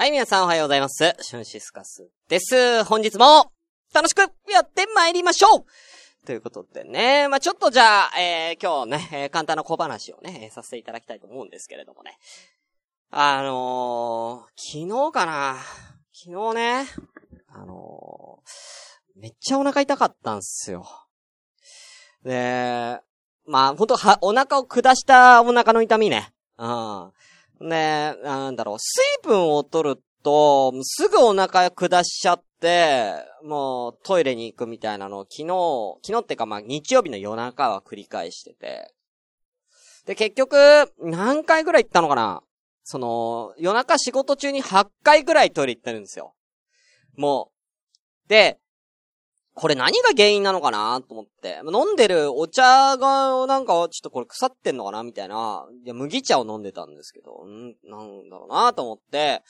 はい、皆さんおはようございます。シュンシスカスです。本日も楽しくやって参りましょうということでね、まあ、ちょっとじゃあ、えー、今日ね、えー簡単な小話をね、させていただきたいと思うんですけれどもね。あのー、昨日かな昨日ね、あのー、めっちゃお腹痛かったんすよ。で、まあ、ほんとは、お腹を下したお腹の痛みね。うん。ねなんだろう、水分を取ると、すぐお腹下しちゃって、もうトイレに行くみたいなのを昨日、昨日ってかまあ日曜日の夜中は繰り返してて。で、結局、何回ぐらい行ったのかな？その、夜中仕事中に8回ぐらいトイレ行ってるんですよ。もう。で、これ何が原因なのかなと思って。飲んでるお茶が、なんか、ちょっとこれ腐ってんのかなみたいな。いや、麦茶を飲んでたんですけど、ん？なんだろうなと思って、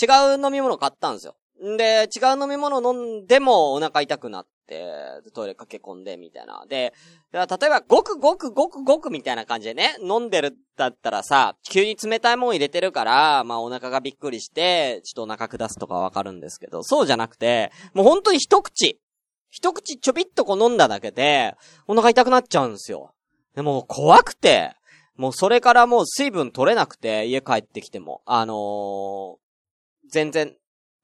違う飲み物買ったんですよ。んで、違う飲み物飲んでもお腹痛くなって、トイレ駆け込んで、みたいな。で、例えば、ごくごくごくごくみたいな感じでね、飲んでるだったらさ、急に冷たいもん入れてるから、まあお腹がびっくりして、ちょっとお腹下すとかわかるんですけど、そうじゃなくて、もう本当に一口。一口ちょびっとこう飲んだだけで、お腹痛くなっちゃうんですよ。でも怖くて、もうそれからもう水分取れなくて、家帰ってきても、あのー全然、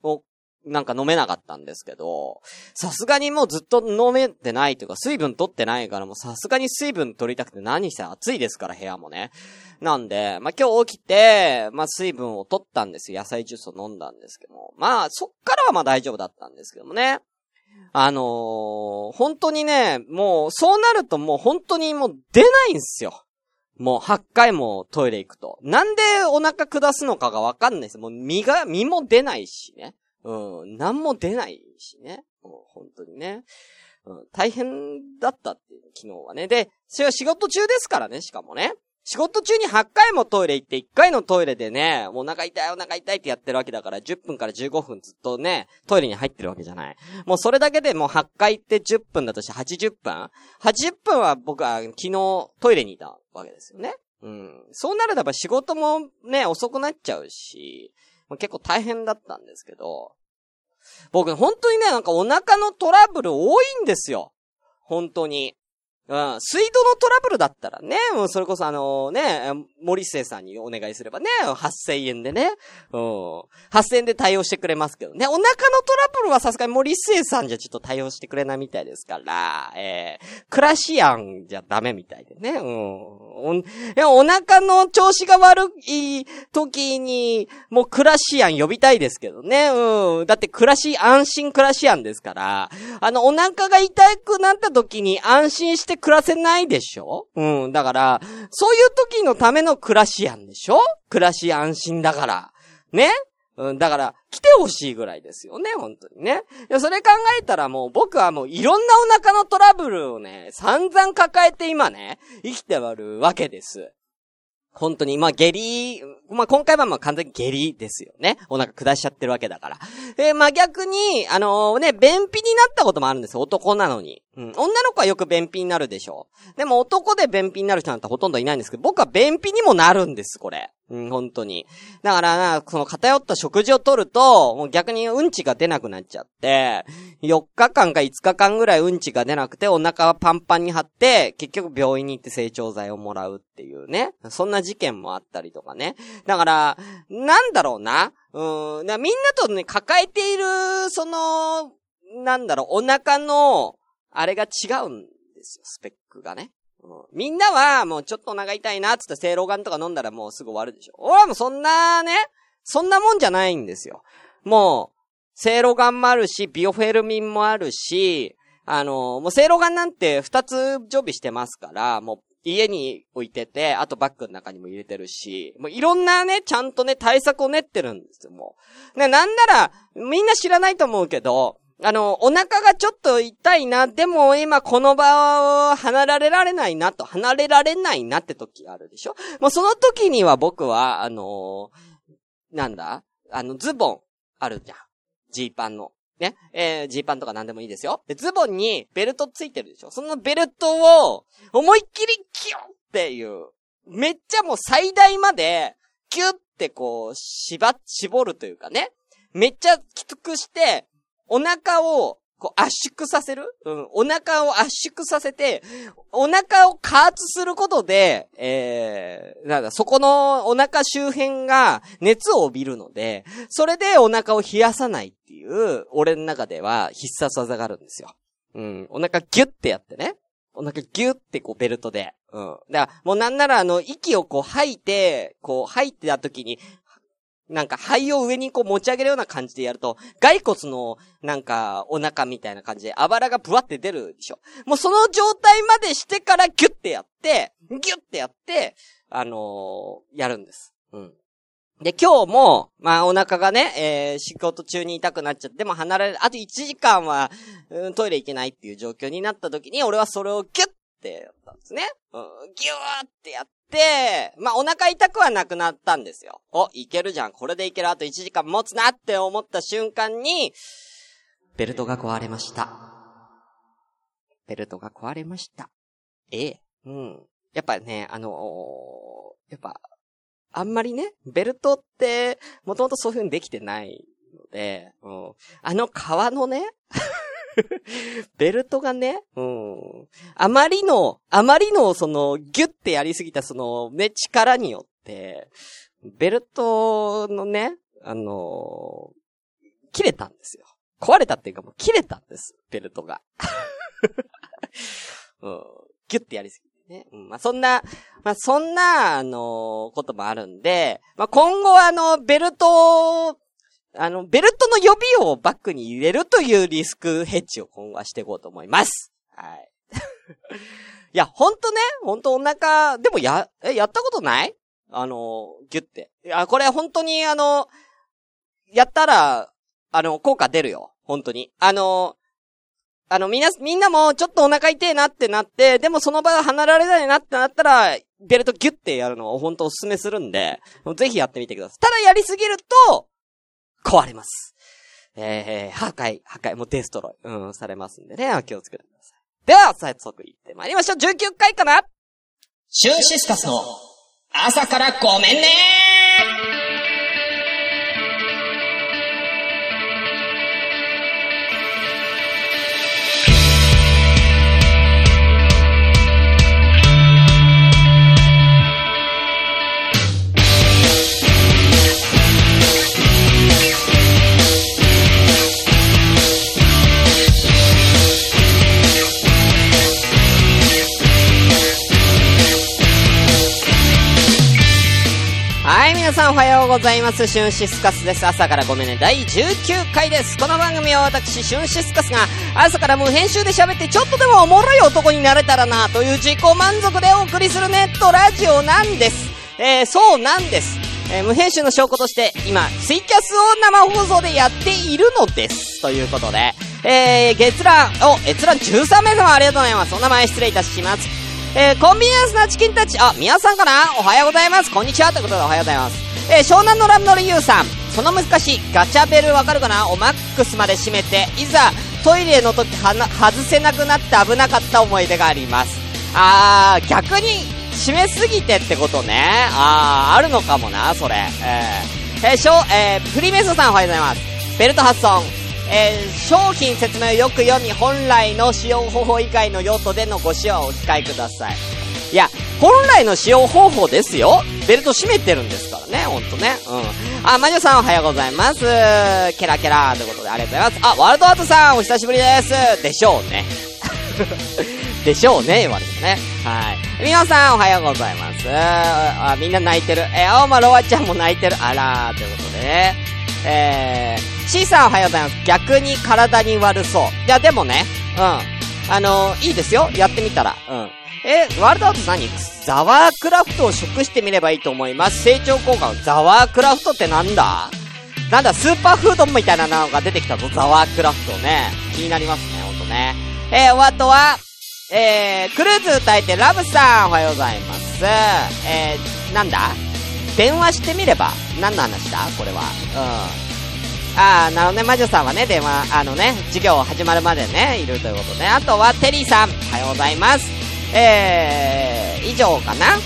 もう、なんか飲めなかったんですけど、さすがにもうずっと飲めてないというか、水分取ってないからもうさすがに水分取りたくて何せ暑いですから、部屋もね。なんで、まあ、今日起きて、まあ、水分を取ったんですよ。野菜ジュースを飲んだんですけども。まあ、そっからはま大丈夫だったんですけどもね。あのー本当にね、もう、そうなるともう本当にもう出ないんすよ。もう8回もトイレ行くと。なんでお腹下すのかがわかんないです。もう身が、身も出ないしね。うん、なんも出ないしね。もう本当にね。うん、大変だったっていう、昨日はね。で、それは仕事中ですからね、しかもね。仕事中に8回もトイレ行って、1回のトイレでね、もうお腹痛いお腹痛いってやってるわけだから、10分から15分ずっとね、トイレに入ってるわけじゃない。もうそれだけでもう8回行って10分だとして80分 ?80 分は僕は昨日トイレにいたわけですよね。うん。そうなるとやっぱ仕事もね、遅くなっちゃうし、結構大変だったんですけど、僕本当にね、なんかお腹のトラブル多いんですよ。本当に。うん。水道のトラブルだったらね、もうそれこそあのね、森末さんにお願いすればね、8000円でね、うん。8000円で対応してくれますけどね、お腹のトラブルはさすがに森末さんじゃちょっと対応してくれないみたいですから、えー、クラシアンじゃダメみたいでね、うん。おお腹の調子が悪い時に、もうクラシアン呼びたいですけどね、うん。だってクラシ、安心クラシアンですから、あの、お腹が痛くなった時に安心して暮らせないでしょ？うん。だから、そういう時のためのクラシアンでしょ？暮らし安心だから。ね？うん、だから、来てほしいぐらいですよね、本当にね。いや、それ考えたらもう僕はもういろんなお腹のトラブルをね、散々抱えて今ね、生きておるわけです。本当に、まあ、下痢、まあ、今回はまあ完全に下痢ですよね。お腹下しちゃってるわけだから。えまあ、逆に、あのね、便秘になったこともあるんですよ。男なのに。うん。女の子はよく便秘になるでしょ。でも男で便秘になる人なんてほとんどいないんですけど、僕は便秘にもなるんです、これ。うん、本当に。だからな、その偏った食事をとると、もう逆にうんちが出なくなっちゃって、4日間か5日間ぐらいうんちが出なくて、お腹がパンパンに張って、結局病院に行って成長剤をもらうっていうね。そんな事件もあったりとかね。だから、なんだろうな。うん、みんなとね、抱えている、その、なんだろう、お腹の、あれが違うんですよ、スペックがね。うんみんなはもうちょっとお腹痛いなつってセイロガンとか飲んだらもうすぐ終わるでしょ。俺はもうそんなね、そんなもんじゃないんですよ。もう、セイロガンもあるし、ビオフェルミンもあるし、あの、もうセイロガンなんて二つ常備してますから、もう家に置いてて、あとバッグの中にも入れてるし、もういろんなね、ちゃんとね、対策を練ってるんですよ、もう。ね、なんなら、みんな知らないと思うけど、あの、お腹がちょっと痛いな、でも今この場を離れられないなと、離れられないなって時あるでしょ？もうその時には僕は、あのなんだ？あの、ズボン、あるじゃん。ジーパンの。ね？えー、ジーパンとか何でもいいですよ。で、ズボンにベルトついてるでしょ？そのベルトを、思いっきりキュッっていう、めっちゃもう最大まで、キュッってこう、縛、絞るというかね。めっちゃきつくして、お腹を、こう圧縮させる？うん。お腹を圧縮させて、お腹を加圧することで、えー、なんだ、そこのお腹周辺が熱を帯びるので、それでお腹を冷やさないっていう、俺の中では必殺技があるんですよ。うん。お腹ギュッてやってね。お腹ギュッてこうベルトで。うん。だから、もうなんならあの、息をこう吐いて、こう吐いてた時に、なんか肺を上にこう持ち上げるような感じでやると、骸骨のなんかお腹みたいな感じであばらがブワって出るでしょ。もうその状態までしてからギュッてやって、ギュッてやって、あのー、やるんです。うん。で、今日も、まあお腹がね、えー、仕事中に痛くなっちゃって、も離れる、あと1時間は、うん、トイレ行けないっていう状況になった時に、俺はそれをギュッてやったんですね。うん、ギューってやっ、まあ、お腹痛くはなくなったんですよ。お、いけるじゃん。これでいける。あと1時間持つなって思った瞬間に、ベルトが壊れました。ベルトが壊れました。ええ。うん。やっぱね、あのー、やっぱ、あんまりね、ベルトって、もともとそういう風にできてないので、うん。あの革のね、ベルトがね、うん。あまりの、あまりの、その、ギュッてやりすぎた、その、ね、力によって、ベルトのね、あのー、切れたんですよ。壊れたっていうかもう切れたんです、ベルトが。うん、ギュッてやりすぎてね。うん、まあ、そんな、まあ、そんな、あのー、こともあるんで、まあ、今後あの、ベルトあの、ベルトの予備をバックに入れるというリスクヘッジを今後はしていこうと思います。はい。いや、ほんとね、ほんとお腹、でもや、え、やったことない？あの、ギュって。いや、これ本当にあの、やったら、あの、効果出るよ。本当に。あの、あの、みんな、みんなもちょっとお腹痛いなってなって、でもその場が離れられないなってなったら、ベルトギュってやるのを本当お勧めするんで、ぜひやってみてください。ただやりすぎると、壊れます。えー、破壊、破壊、もうデストロイ、うん、されますんでね、お気をつけてください。では、早速行ってまいりましょう。19回かなシュンシスカスの朝からごめんね皆さんおはようございます。シュンシスカスです。朝からごめんね。第19回です。この番組は私、シュンシスカスが朝から無編集で喋ってちょっとでもおもろい男になれたらなという自己満足でお送りするネットラジオなんです。えー、そうなんです。えー、無編集の証拠として今、ツイキャスを生放送でやっているのです。ということで、えー、月覧、お、閲覧13名様ありがとうございます。お名前失礼いたします。えー、コンビニエンスなチキンたち、あ、皆さんかな？おはようございます。こんにちは。ということでおはようございます。えー、湘南のラムノリユーさん。その難しいガチャベルわかるかな？おマックスまで閉めて、いざトイレの時はな、外せなくなって危なかった思い出があります。あー、逆に閉めすぎてってことね。あー、あるのかもな、それ。えー、えー、しょえー、プリメソさんおはようございます。ベルト発送。えー、商品説明をよく読み、本来の使用方法以外の用途でのご使用をお控えください。いや、本来の使用方法ですよ。ベルト閉めてるんですからね、ほんとね。うん。あ、マジョさんおはようございます。ケラケラということでありがとうございます。あ、ワールドアートさんお久しぶりです。でしょうね。でしょうね、言われてね。はい。みおさんおはようございます。あ、みんな泣いてる。えー、おまロワちゃんも泣いてる。あらー、ということでね。えー、C さんおはようございます。逆に体に悪そう。いや、でもね、うん。あのー、いいですよ。やってみたら。うん。え、ワールドアート何？ザワークラフトを食してみればいいと思います。成長効果のザワークラフトってなんだ？なんだ、スーパーフードみたいなのが出てきたぞ、ザワークラフトね。気になりますね、ほんとね。えー、お後は、えー、クルーズ歌えてラブさん、おはようございます。えー、なんだ？電話してみれば何の話だ？これは。うん。あー、なるほどね。魔女さんはね、電話、あのね、授業始まるまでね、いるということで。あとは、テリーさん、おはようございます。えー、以上かな？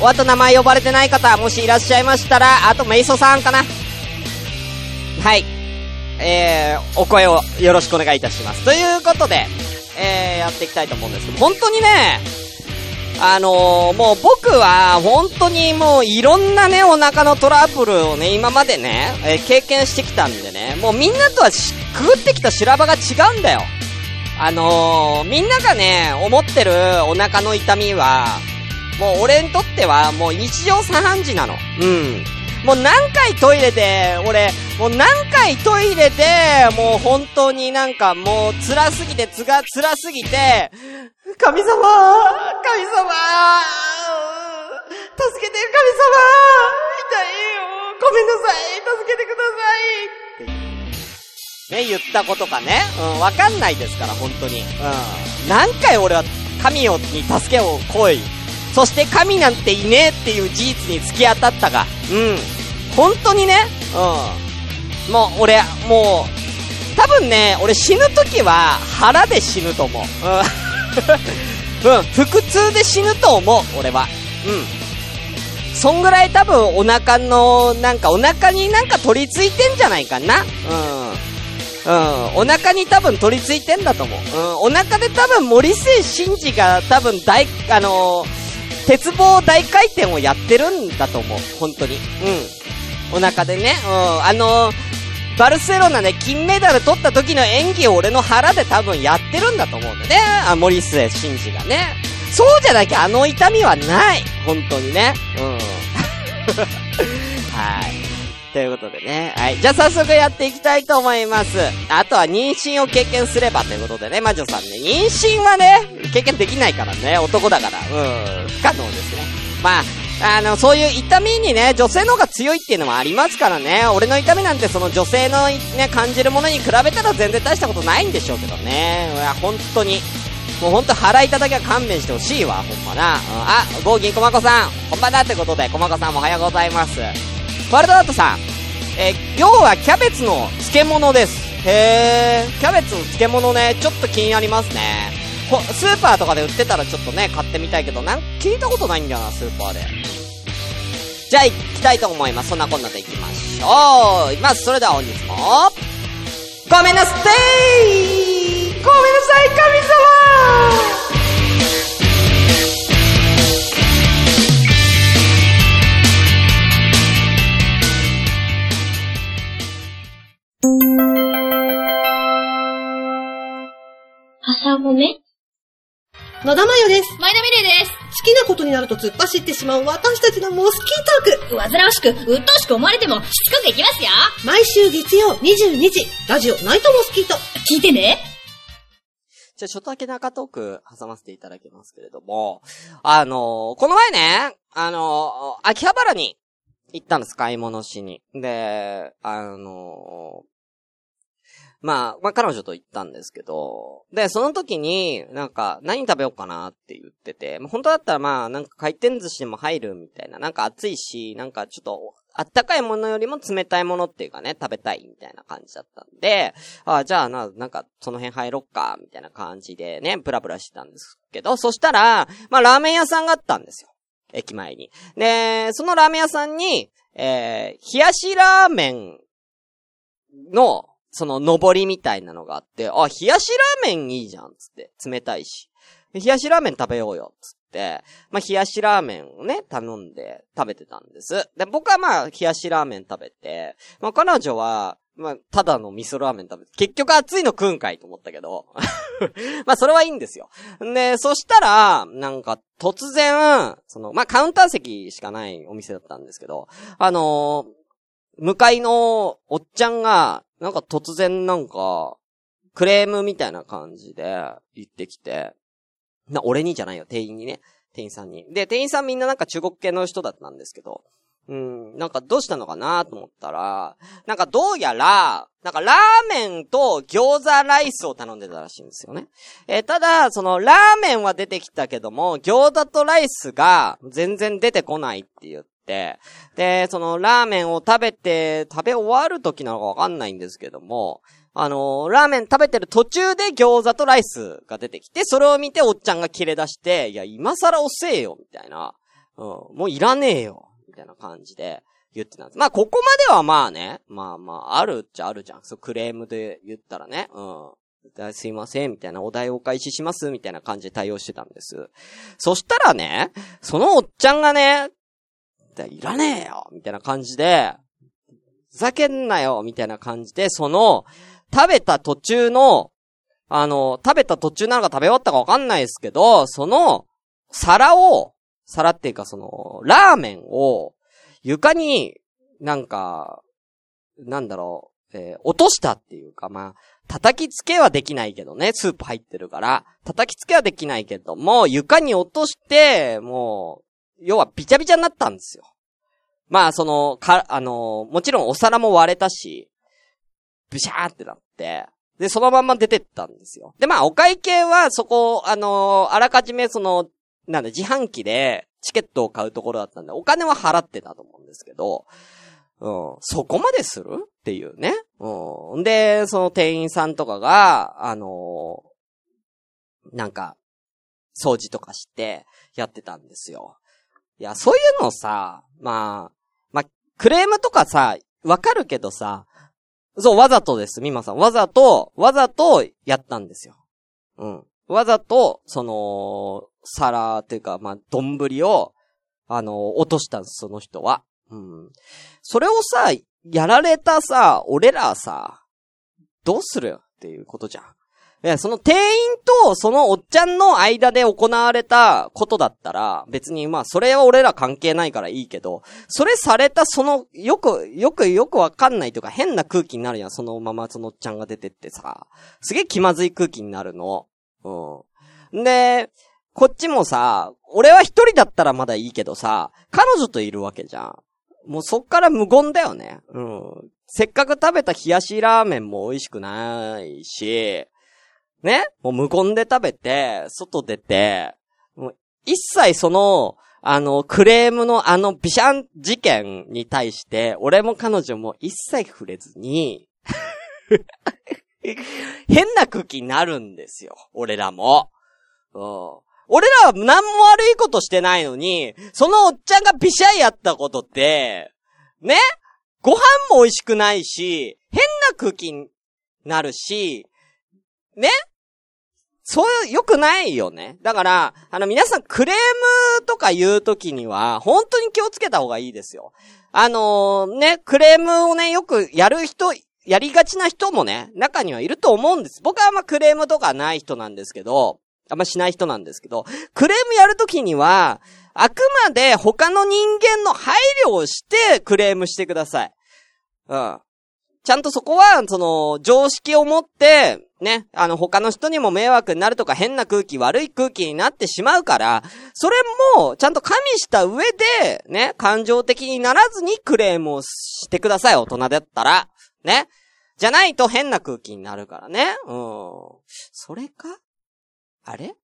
お後名前呼ばれてない方、もしいらっしゃいましたら、あとメイソさんかな？はい。えー、お声をよろしくお願いいたします。ということで、えー、やっていきたいと思うんですけど、本当にね、あのー、もう僕は、本当にもういろんなね、お腹のトラブルをね、今までね、えー、経験してきたんでね、もうみんなとはくぐってきた修羅場が違うんだよ。あのー、みんながね、思ってるお腹の痛みは、もう俺にとってはもう日常茶飯事なの。うん。もう何回トイレで、俺、もう何回トイレで、もう本当になんかもう辛すぎて、つが、辛すぎて、神様神様助けて、神様痛いよごめんなさい助けてくださいね、言ったことかね。うん、わかんないですから、本当に。うん。何回俺は神をに助けを来い。そして神なんていねえっていう事実に突き当たったが。うん。本当にね。うん。もう、俺、もう、多分ね、俺死ぬ時は腹で死ぬと思う。うん。うん、腹痛で死ぬと思う、俺は。うん。そんぐらい多分お腹の、なんかお腹になんか取り付いてんじゃないかな。うん。うん、お腹に多分取り付いてんだと思う。うん、お腹で多分森末慎二が多分大、あのー、鉄棒大回転をやってるんだと思う。本当に。うん。お腹でね、うん、あのー、バルセロナね、金メダル取った時の演技を俺の腹で多分やってるんだと思うんだね。あ、森末慎二がね。そうじゃなきゃあの痛みはない。本当にね。うん。はい。ということでね。はい。じゃあ早速やっていきたいと思います。あとは妊娠を経験すればということでね、魔女さんね。妊娠はね、経験できないからね、男だから。うん。不可能ですね。まあ、あの、そういう痛みにね、女性の方が強いっていうのもありますからね。俺の痛みなんてその女性のね、感じるものに比べたら全然大したことないんでしょうけどね。いや、本当に。もうほんと腹痛だけは勘弁してほしいわ、ほんまな。うん、あ、ゴーギンコマコさん、こんばんはってことで、コマコさんもおはようございます。ワールドアートさん、えー、要はキャベツの漬物です。へー、キャベツの漬物ね、ちょっと気になりますね。スーパーとかで売ってたらちょっとね、買ってみたいけど、なん聞いたことないんだよな、スーパーで。じゃあ行きたいと思います。そんなこんなで行きましょう。まず、それでは本日も、ごめんなさいごめんなさい、神様朝ごめ野田真代です。前田美玲です。好きなことになると突っ走ってしまう私たちのモスキートーク。煩わしく、鬱陶しく思われても、しつこくいきますよ。毎週月曜22時、ラジオナイトモスキート。聞いてね。じゃあ、ちょっとだけ中トーク挟ませていただきますけれども、あのー、この前ね、あのー、秋葉原に行ったんです、買い物しに。で、あのー、まあ、まあ彼女と行ったんですけど、で、その時に、なんか、何食べようかなって言ってて、本当だったらまあ、なんか回転寿司でも入るみたいな、なんか暑いし、なんかちょっと、あったかいものよりも冷たいものっていうかね、食べたいみたいな感じだったんで、あじゃあな、なんか、その辺入ろっか、みたいな感じでね、ブラブラしてたんですけど、そしたら、まあ、ラーメン屋さんがあったんですよ。駅前に。で、そのラーメン屋さんに、えー、冷やしラーメンの、その、上りみたいなのがあって、あ、冷やしラーメンいいじゃん、つって。冷たいし。冷やしラーメン食べようよ、つって。まあ、冷やしラーメンをね、頼んで食べてたんです。で、僕はまあ、冷やしラーメン食べて、まあ、彼女は、まあ、ただの味噌ラーメン食べて、結局熱いの食うんかいと思ったけど。まあ、それはいいんですよ。で、そしたら、なんか、突然、その、まあ、カウンター席しかないお店だったんですけど、あのー、向かいのおっちゃんが、なんか突然なんか、クレームみたいな感じで言ってきて、な、俺にじゃないよ、店員にね。店員さんに。で、店員さんみんななんか中国系の人だったんですけど、うん、なんかどうしたのかなと思ったら、なんかどうやら、なんかラーメンと餃子ライスを頼んでたらしいんですよね。えー、ただ、そのラーメンは出てきたけども、餃子とライスが全然出てこないって言っ、で、そのラーメンを食べて、食べ終わる時なのかわかんないんですけども、あのー、ラーメン食べてる途中で餃子とライスが出てきて、それを見ておっちゃんが切れ出して、いや、今更遅えよ、みたいなうん。もういらねえよ。みたいな感じで言ってたんです。まあ、ここまではまあね、まあまあ、あるっちゃあるじゃん。そう、クレームで言ったらね。うん。すいません、みたいな、お題をお返しします、みたいな感じで対応してたんです。そしたらね、そのおっちゃんがね、いらねえよみたいな感じで、ふざけんなよみたいな感じで、その、食べた途中の、あの、食べた途中なのか食べ終わったかわかんないですけど、その、皿を、皿っていうかその、ラーメンを、床に、なんか、なんだろう、えー落としたっていうか、まあ、叩きつけはできないけどね、スープ入ってるから、叩きつけはできないけども、床に落として、もう、要はビチャビチャになったんですよ。まあ、その、か、あの、もちろんお皿も割れたし、ブシャーってなって、で、そのまんま出てったんですよ。で、まあ、お会計は、そこ、あの、あらかじめその、なんだ、自販機で、チケットを買うところだったんで、お金は払ってたと思うんですけど、うん、そこまでするっていうね。うん。で、その店員さんとかが、あのなんか、掃除とかして、やってたんですよ。いや、そういうのさ、まあ、まあ、クレームとかさ、わかるけどさ、そう、わざとです、みまさん。わざと、わざとやったんですよ。うん。わざと、その、皿っていうか、まあ、丼を、あの、落としたんです、その人は。うん。それをさ、やられたさ、俺らさ、どうするっていうことじゃん。いや、その店員とそのおっちゃんの間で行われたことだったら、別にまあ、それは俺ら関係ないからいいけど、それされたその、よく、よくよくわかんないというか変な空気になるやん、そのままそのおっちゃんが出てってさ。すげえ気まずい空気になるの。うん。で、こっちもさ、俺は一人だったらまだいいけどさ、彼女といるわけじゃん。もうそっから無言だよね。うん。せっかく食べた冷やしラーメンも美味しくないし、ねもう無言で食べて、外出て、もう一切その、あの、クレームのあのビシャン事件に対して、俺も彼女も一切触れずに、変な空気になるんですよ。俺らも。うん。俺らは何も悪いことしてないのに、そのおっちゃんがビシャイやったことって、ねご飯も美味しくないし、変な空気になるし、ねそう、良くないよね。だから、あの皆さんクレームとか言うときには、本当に気をつけた方がいいですよ。あのね、クレームをね、よくやる人、やりがちな人もね、中にはいると思うんです。僕はあんまクレームとかない人なんですけど、あんましない人なんですけど、クレームやるときには、あくまで他の人間の配慮をしてクレームしてください。うん。ちゃんとそこは、その、常識を持って、ね、あの、他の人にも迷惑になるとか変な空気、悪い空気になってしまうから、それも、ちゃんと加味した上で、ね、感情的にならずにクレームをしてください、大人だったら。ね。じゃないと変な空気になるからね。うん。それか？あれ？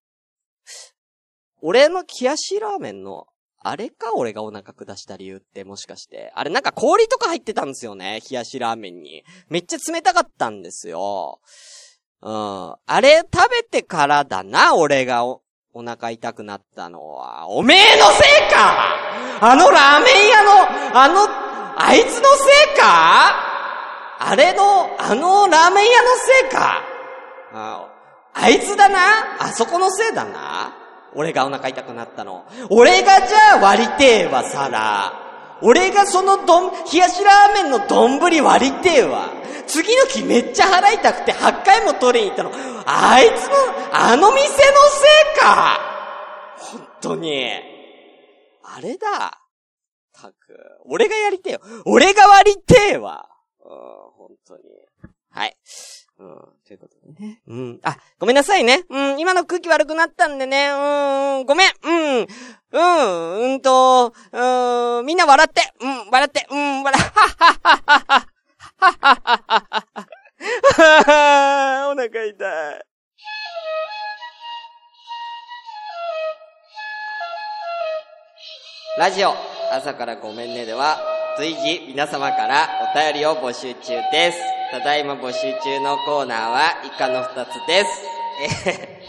俺の冷やしラーメンの、あれか俺がお腹下した理由ってもしかして。あれなんか氷とか入ってたんですよね。冷やしラーメンに。めっちゃ冷たかったんですよ。うん。あれ食べてからだな、俺がお、お腹痛くなったのは。おめえのせいかあのラーメン屋の、あの、あいつのせいか?あれの、あのラーメン屋のせいか?ああいつだな?あそこのせいだな?俺がお腹痛くなったの。俺がじゃあ割りてえわ、皿。俺がそのどん、冷やしラーメンの丼割りてえわ。次の日めっちゃ腹痛くて8回も取りに行ったの。あいつの、あの店のせいか本当に。あれだ。たく。俺がやりてえよ。俺が割りてえわ。うん、本当に。はい。うん、ということでね。うん。あ、ごめんなさいね。うん、今の空気悪くなったんでね。うん、ごめん。うん。うん、うんと、うん、みんな笑って。うん、笑って。うん、笑、はっはっはっはっはっは。はっはははは。お腹痛い。ラジオ、朝からごめんねでは、随時皆様からお便りを募集中です。ただいま募集中のコーナーは以下の二つです。え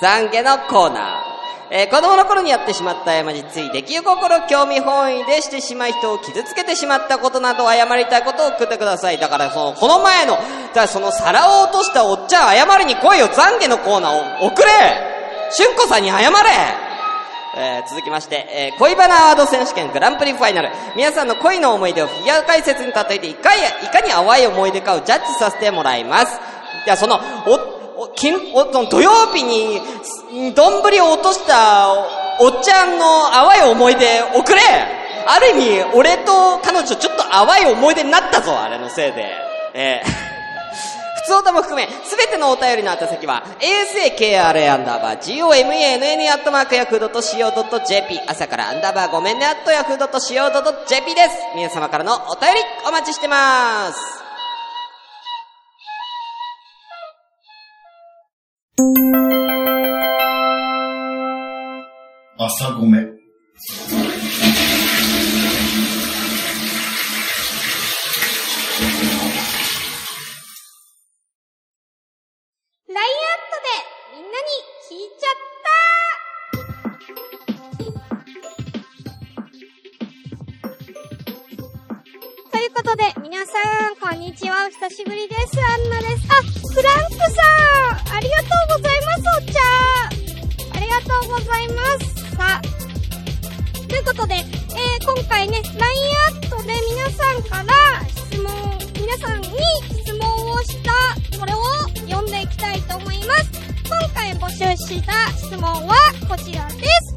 懺悔のコーナー。えー子供の頃にやってしまった過ち、つい出来心興味本位でしてしまい人を傷つけてしまったことなど謝りたいことを送ってください。だからその、この前の、だからその皿を落としたおっちゃん謝りに来いよ、懺悔のコーナーを送れ春子さんに謝れえー続きまして、えー恋バナアワード選手権グランプリファイナル。皆さんの恋の思い出をフィギュア解説に例えていか、いかに淡い思い出かをジャッジさせてもらいます。いや、その、お、お、金、お、土曜日に、丼を落としたお、っちゃんの淡い思い出送れある意味、俺と彼女ちょっと淡い思い出になったぞ、あれのせいで。えー 普通歌も含め、すべてのお便りの宛先は、asakra アンダーバー gomann アットマークヤフー .co.jp 朝からアンダーバーごめんねアットヤフー .co.jp です。皆様からのお便りお待ちしてます。ちは。お久しぶりです。アンナです。あ、フランクさんありがとうとうございます。さあ、ということで、えー、今回ね、LINE アットで皆さんから質問、皆さんに質問をした、これを読んでいきたいと思います。今回募集した質問はこちらです。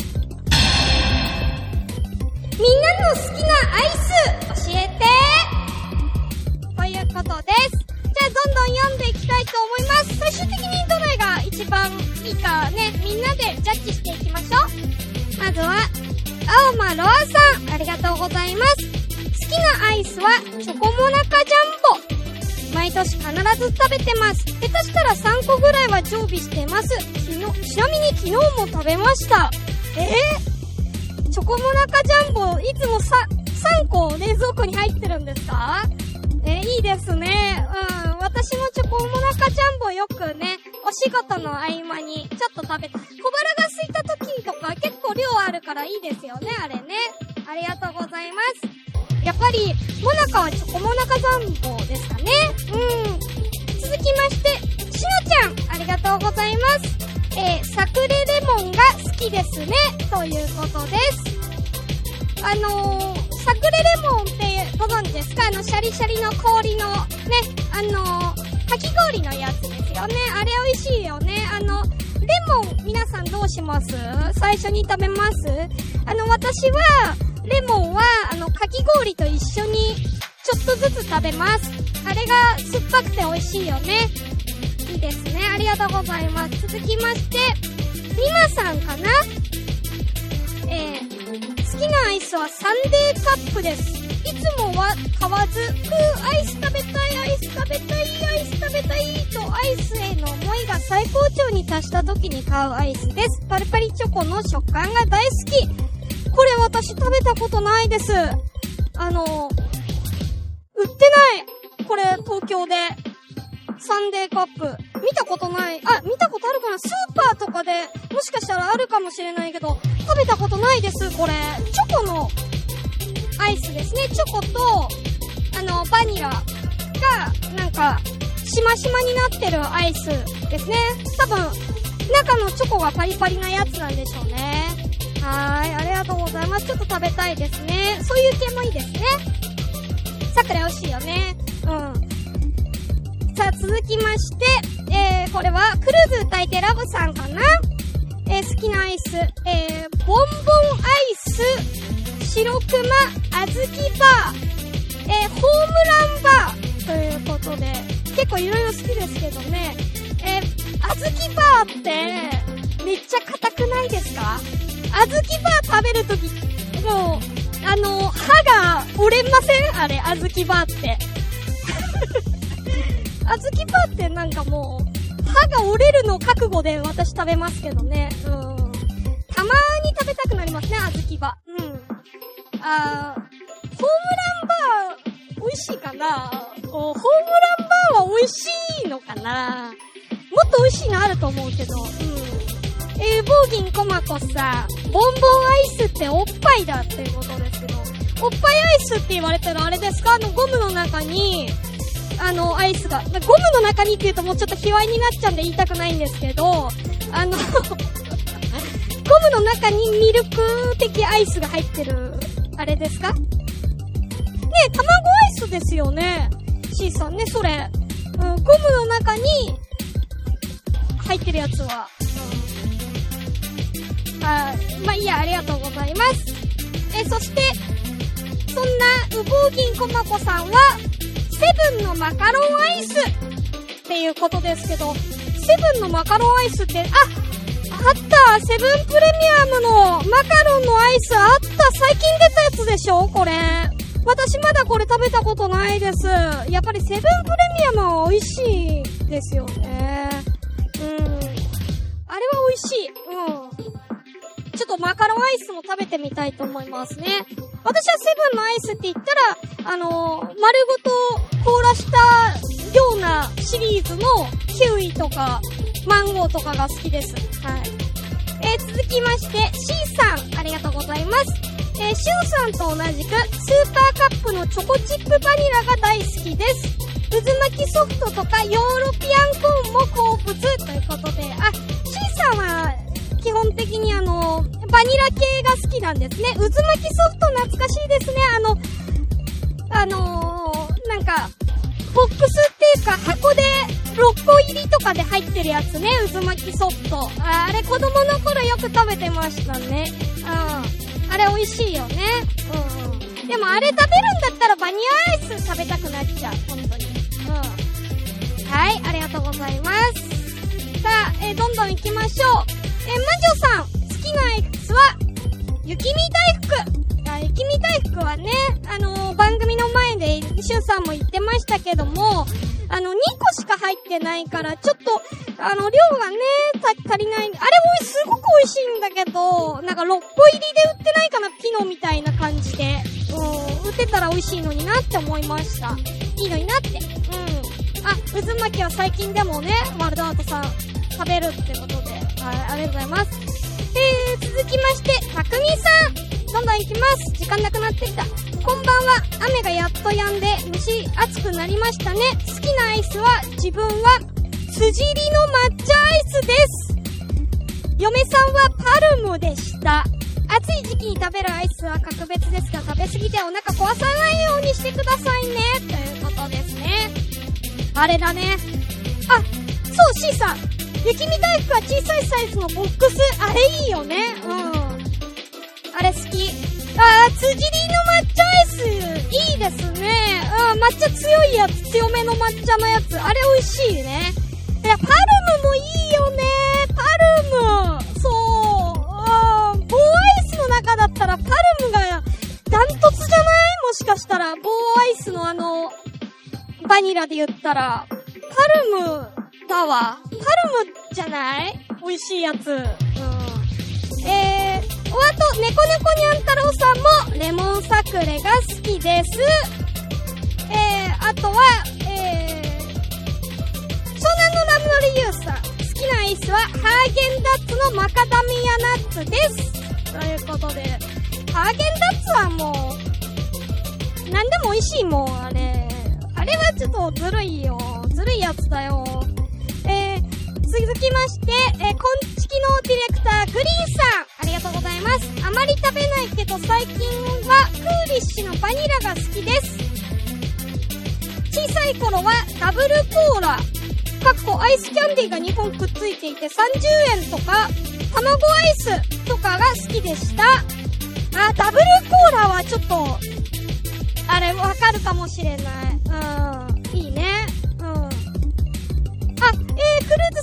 みんなの好きなアイス教えてということです。じゃあどんどん読んでいきたいと思います。最終的にが一番いいかね、みんなでジャッジしていきましょう。まずは、青間ロアさん、ありがとうございます。好きなアイスは、チョコモナカジャンボ。毎年必ず食べてます。下手したら3個ぐらいは常備してます。昨日、ちなみに昨日も食べました。えー、チョコモナカジャンボ、いつもさ、3個冷蔵庫に入ってるんですか？えーいいですね。うん。私もチョコモナカジャンボよくね、お仕事の合間にちょっと食べた。小腹が空いた時とか結構量あるからいいですよね、あれね。ありがとうございます。やっぱり、モナカはチョコモナカジャンボですかね。うん。続きまして、しのちゃん、ありがとうございます。えー、サクレレモンが好きですね、ということです。あのー、サクレレモンってご存知ですか？あの、シャリシャリの氷の、ね、あのー、かき氷のやつでよね。あれ美味しいよね。あの、レモン、皆さんどうします？最初に食べます？あの、私は、レモンは、あの、かき氷と一緒に、ちょっとずつ食べます。あれが酸っぱくて美味しいよね。いいですね。ありがとうございます。続きまして、みまさんかな？えー、好きなアイスはサンデーカップです。いつもは買わず、ふう、アイス食べたい、アイス食べたい、アイス食べたい、とアイスへの思いが最高潮に達した時に買うアイスです。パリパリチョコの食感が大好き。これ私食べたことないです。あの、売ってない。これ、東京で。サンデーカップ。見たことない。あ、見たことあるかなスーパーとかで、もしかしたらあるかもしれないけど、食べたことないです、これ。チョコのアイスですね。チョコと、あの、バニラが、なんか、しましまになってるアイスですね。多分、中のチョコがパリパリなやつなんでしょうね。はーい、ありがとうございます。ちょっと食べたいですね。そういう系もいいですね。さくら美味しいよね。うん。さあ、続きまして、えー、これは、クルーズ歌い手ラブさんかなえー、好きなアイス、えー、ボンボンアイス、白熊、あずきバー、えー、ホームランバー、ということで、結構いろいろ好きですけどね、えー、あずきバーって、めっちゃ硬くないですか？あずきバー食べるとき、もう、あの、歯が折れません？あれ、あずきバーって。あずきバーってなんかもう、歯が折れるの覚悟で私食べますけどね。うん。たまーに食べたくなりますね、あずきバー。うん。あー、ホームランバー、美味しいかな？こうホームランバーは美味しいのかな？もっと美味しいのあると思うけど、うん。えー、ボーギンコマコさん、ボンボンアイスっておっぱいだっていうことですけど、おっぱいアイスって言われたらあれですか？あの、ゴムの中に、あの、アイスが、ゴムの中にって言うともうちょっと卑猥になっちゃうんで言いたくないんですけど、あの、ゴムの中にミルク的アイスが入ってる、あれですか？ねえ、卵アイスですよね。C さんね、それ。うん、ゴムの中に、入ってるやつは。うん。あまあ、いいや、ありがとうございます。え、そして、そんな、うぼうぎんこまこさんは、セブンのマカロンアイスっていうことですけど、セブンのマカロンアイスって、ああったセブンプレミアムのマカロンのアイスあった最近出しょこれ。私まだこれ食べたことないです。やっぱりセブンプレミアムは美味しいですよね。うん。あれは美味しい。うん。ちょっとマカロンアイスも食べてみたいと思いますね。私はセブンのアイスって言ったら、あのー、丸ごと凍らしたようなシリーズのキウイとか、マンゴーとかが好きです。はい。えー、続きまして、C さん、ありがとうございます。えー、シュンさんと同じく、スーパーカップのチョコチップバニラが大好きです。渦巻きソフトとかヨーロピアンコーンも好物ということで、あ、C さんは、基本的にあの、バニラ系が好きなんですね。渦巻きソフト懐かしいですね。あの、あのー、なんか、ボックスっていうか箱で6個入りとかで入ってるやつね、渦巻きソフト。ああれ子供の頃よく食べてましたね。うん。あれ美味しいよね。うんうん。でもあれ食べるんだったらバニラアイス食べたくなっちゃう。本当に。うん。はい、ありがとうございます。さあ、えーどんどん行きましょう。えー、魔女さん、好きなアイスは、雪見大福。あ雪見大福はね、あのー番組の前で、しゅんさんも言ってましたけども、あの、2個しか入ってないから、ちょっと、あの、量がね、足りない。あれもすごく美味しいんだけど、なんか6個入りで売ってないかな、ピノみたいな感じで。うん、売ってたら美味しいのになって思いました。いいのになって。うん。あ、渦巻きは最近でもね、ワールドアートさん食べるってことで、はい、ありがとうございます。えー、続きまして、たくみさん。どんどん行きます。時間なくなってきた。こんばんは。雨がやっと止んで、蒸し暑くなりましたね。好きなアイスは、自分は、辻りの抹茶アイスです。嫁さんはパルムでした。暑い時期に食べるアイスは格別ですが、食べ過ぎてお腹壊さないようにしてくださいね。ということですね。あれだね。あ、そう、C さん。雪見大福は小さいサイズのボックス。あれいいよね。うん。あれ好き。あー、辻りの抹茶アイス、いいですね。うん、抹茶強いやつ、強めの抹茶のやつ。あれ美味しいね。いや、パルムもいいよね。パルム。そう。あー、棒アイスの中だったらパルムがダントツじゃない？もしかしたら、棒アイスのあの、バニラで言ったら、パルムだわ。パルムじゃない？美味しいやつ。うん。えー、おあと、猫猫にゃん太郎さんも、レモンサクレが好きです。えー、あとは、南のラムノリユーさん。好きなアイスは、ハーゲンダッツのマカダミアナッツです。ということで、ハーゲンダッツはもう、なんでも美味しいもん、あれ。あれはちょっとずるいよ。ずるいやつだよ。えー、続きまして、えー、こんちきのディレクター、グリーンさん。ありがとうございます。あまり食べないけど、最近は、クーリッシュのバニラが好きです。小さい頃は、ダブルコーラ。かっこアイスキャンディーが2本くっついていて30円とか、卵アイスとかが好きでした。あ、ダブルコーラはちょっと、あれ、わかるかもしれない。うん。いいね。うん。あ、えー、クルー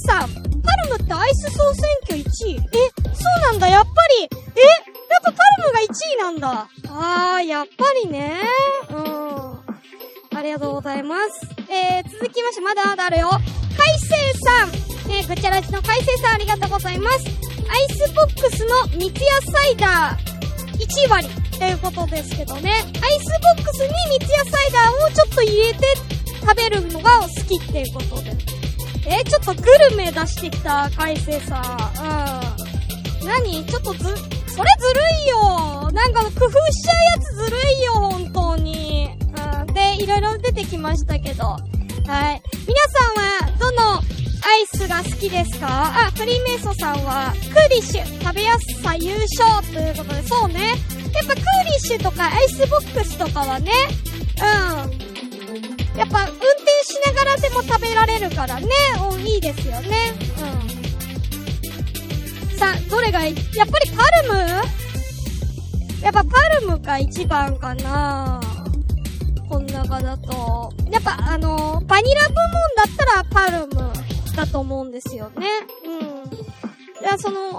ズさん。パルムってアイス総選挙1位？え、そうなんだ、やっぱり。え、やっぱパルムが1位なんだ。あー、やっぱりね。うん。ありがとうございます。えー、続きまして、まだまだあるよ。海星さん。えー、ぐちゃらじの海星さんありがとうございます。アイスボックスの三ツ矢サイダー割りということですけどね。アイスボックスに三ツ矢サイダーをちょっと入れて食べるのが好きっていうことで。えー、ちょっとグルメ出してきた海星さん。うん。何？ちょっとず、これずるいよなんか工夫しちゃうやつずるいよ、本当に。うん。で、いろいろ出てきましたけど。はい。皆さんは、のアイスが好きですか？あ、クリーメイソさんは、クーリッシュ、食べやすさ優勝ということで、そうね。やっぱクーリッシュとかアイスボックスとかはね、うん。やっぱ運転しながらでも食べられるからね、うん、いいですよね。うん。さ、どれがいい？やっぱりパルム？やっぱパルムが一番かな中だと。やっぱあのバニラ部門だったらパルムだと思うんですよね。うん。いや、その、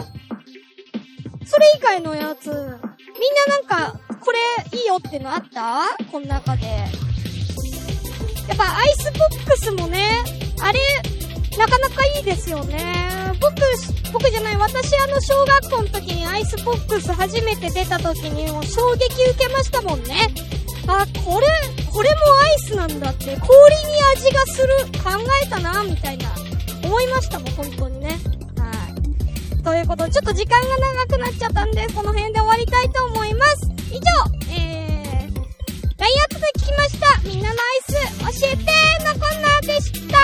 それ以外のやつ、みんななんか、これいいよってのあった？この中で。やっぱアイスボックスもね、あれ、なかなかいいですよね。僕、僕じゃない、私あの小学校の時にアイスボックス初めて出た時にもう衝撃受けましたもんね。あ、これ、これもアイスなんだって、氷に味がする、考えたな、みたいな、思いましたもん、本当にね。はい。ということで、ちょっと時間が長くなっちゃったんで、この辺で終わりたいと思います。以上、えー、ラインアップで聞きました。みんなのアイス、教えてのコーナーでした。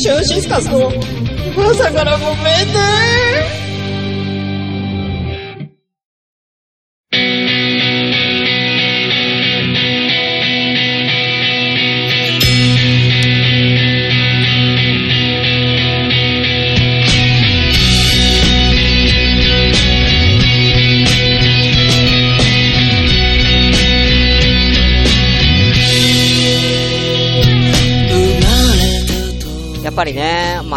シュンシスカスの朝からごめんね。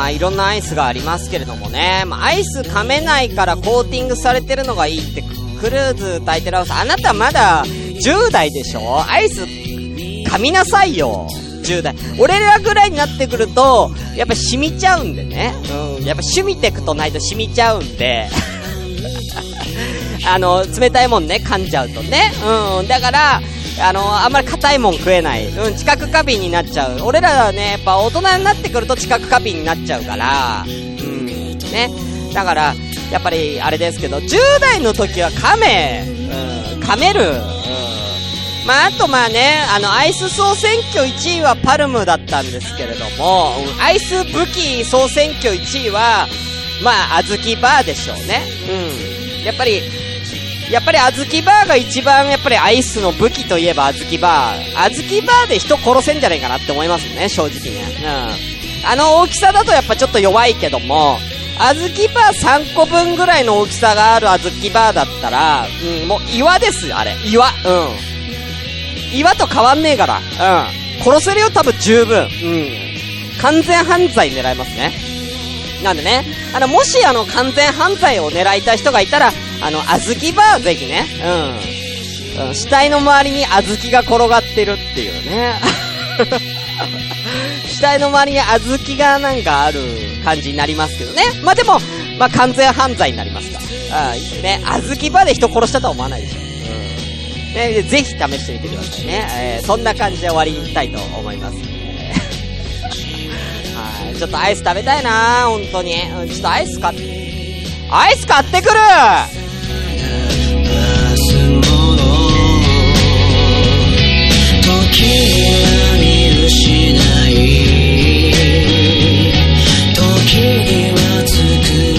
まあいろんなアイスがありますけれどもね、まあアイス噛めないからコーティングされてるのがいいって、クルーズタイテルハウス、あなたまだ10代でしょ？アイス噛みなさいよ。10代。俺らぐらいになってくると、やっぱ染みちゃうんでね。うん。やっぱ趣味テクトないと染みちゃうんで。あの、冷たいもんね、噛んじゃうとね。うん。だから、あの、あんまり硬いもん食えない。うん、知覚過敏になっちゃう。俺らはね、やっぱ大人になってくると知覚過敏になっちゃうから、うん、ね。だから、やっぱりあれですけど、10代の時は噛め、うん、噛める、うん。まあ、あとまあね、あの、アイス総選挙1位はパルムだったんですけれども、アイス武器総選挙1位は、まあ、あずきバーでしょうね。うん。やっぱり、やっぱりあずきバーが一番やっぱりアイスの武器といえばあずきバー。あずきバーで人殺せんじゃないかなって思いますね、正直ね。うん。あの大きさだとやっぱちょっと弱いけども、あずきバー3個分ぐらいの大きさがあるあずきバーだったら、うん、もう岩ですよ、あれ。岩。うん。岩と変わんねえから。うん。殺せるよ、多分十分。うん。完全犯罪狙いますね。なんでね、あの、もしあの、完全犯罪を狙いたい人がいたら、あの、あずきバーぜひね、うん。死体の周りにあずきが転がってるっていうね。死体の周りにあずきがなんかある感じになりますけどね。まあ、でも、まあ、完全犯罪になりますから。あ、ね、あずきバーで人殺したとは思わないでしょ。うん。ね、ぜひ試してみてくださいね。えー、そんな感じで終わりたいと思います。はい。ちょっとアイス食べたいな本当に。うん、ちょっとアイス買って、アイス買ってくる時には尽く